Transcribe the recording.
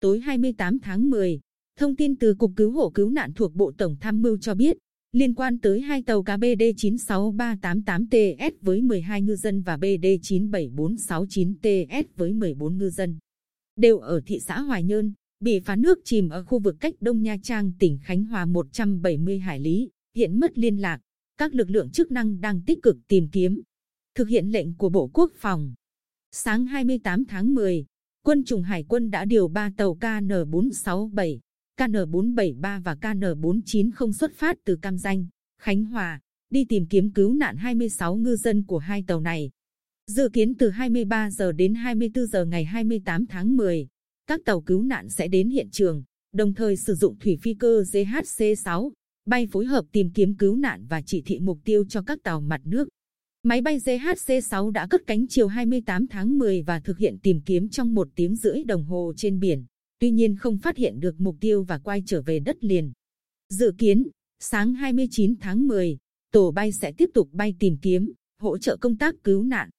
Tối 28 tháng 10, thông tin từ Cục Cứu hộ Cứu nạn thuộc Bộ Tổng Tham mưu cho biết, liên quan tới hai tàu cá BD 96388TS với 12 ngư dân và BD 97469TS với 14 ngư dân, đều ở thị xã Hoài Nhơn, bị phá nước chìm ở khu vực cách Đông Nha Trang, tỉnh Khánh Hòa 170 hải lý, hiện mất liên lạc. Các lực lượng chức năng đang tích cực tìm kiếm, thực hiện lệnh của Bộ Quốc phòng. Sáng 28 tháng 10, quân chủng hải quân đã điều 3 tàu KN467, KN473 và KN490 xuất phát từ Cam Danh, Khánh Hòa, đi tìm kiếm cứu nạn 26 ngư dân của hai tàu này. Dự kiến từ 23 giờ đến 24 giờ ngày 28 tháng 10, các tàu cứu nạn sẽ đến hiện trường, đồng thời sử dụng thủy phi cơ JHC6 bay phối hợp tìm kiếm cứu nạn và chỉ thị mục tiêu cho các tàu mặt nước. Máy bay JHc6 đã cất cánh chiều 28 tháng 10 và thực hiện tìm kiếm trong một tiếng rưỡi đồng hồ trên biển, tuy nhiên không phát hiện được mục tiêu và quay trở về đất liền. Dự kiến, sáng 29 tháng 10, tổ bay sẽ tiếp tục bay tìm kiếm, hỗ trợ công tác cứu nạn.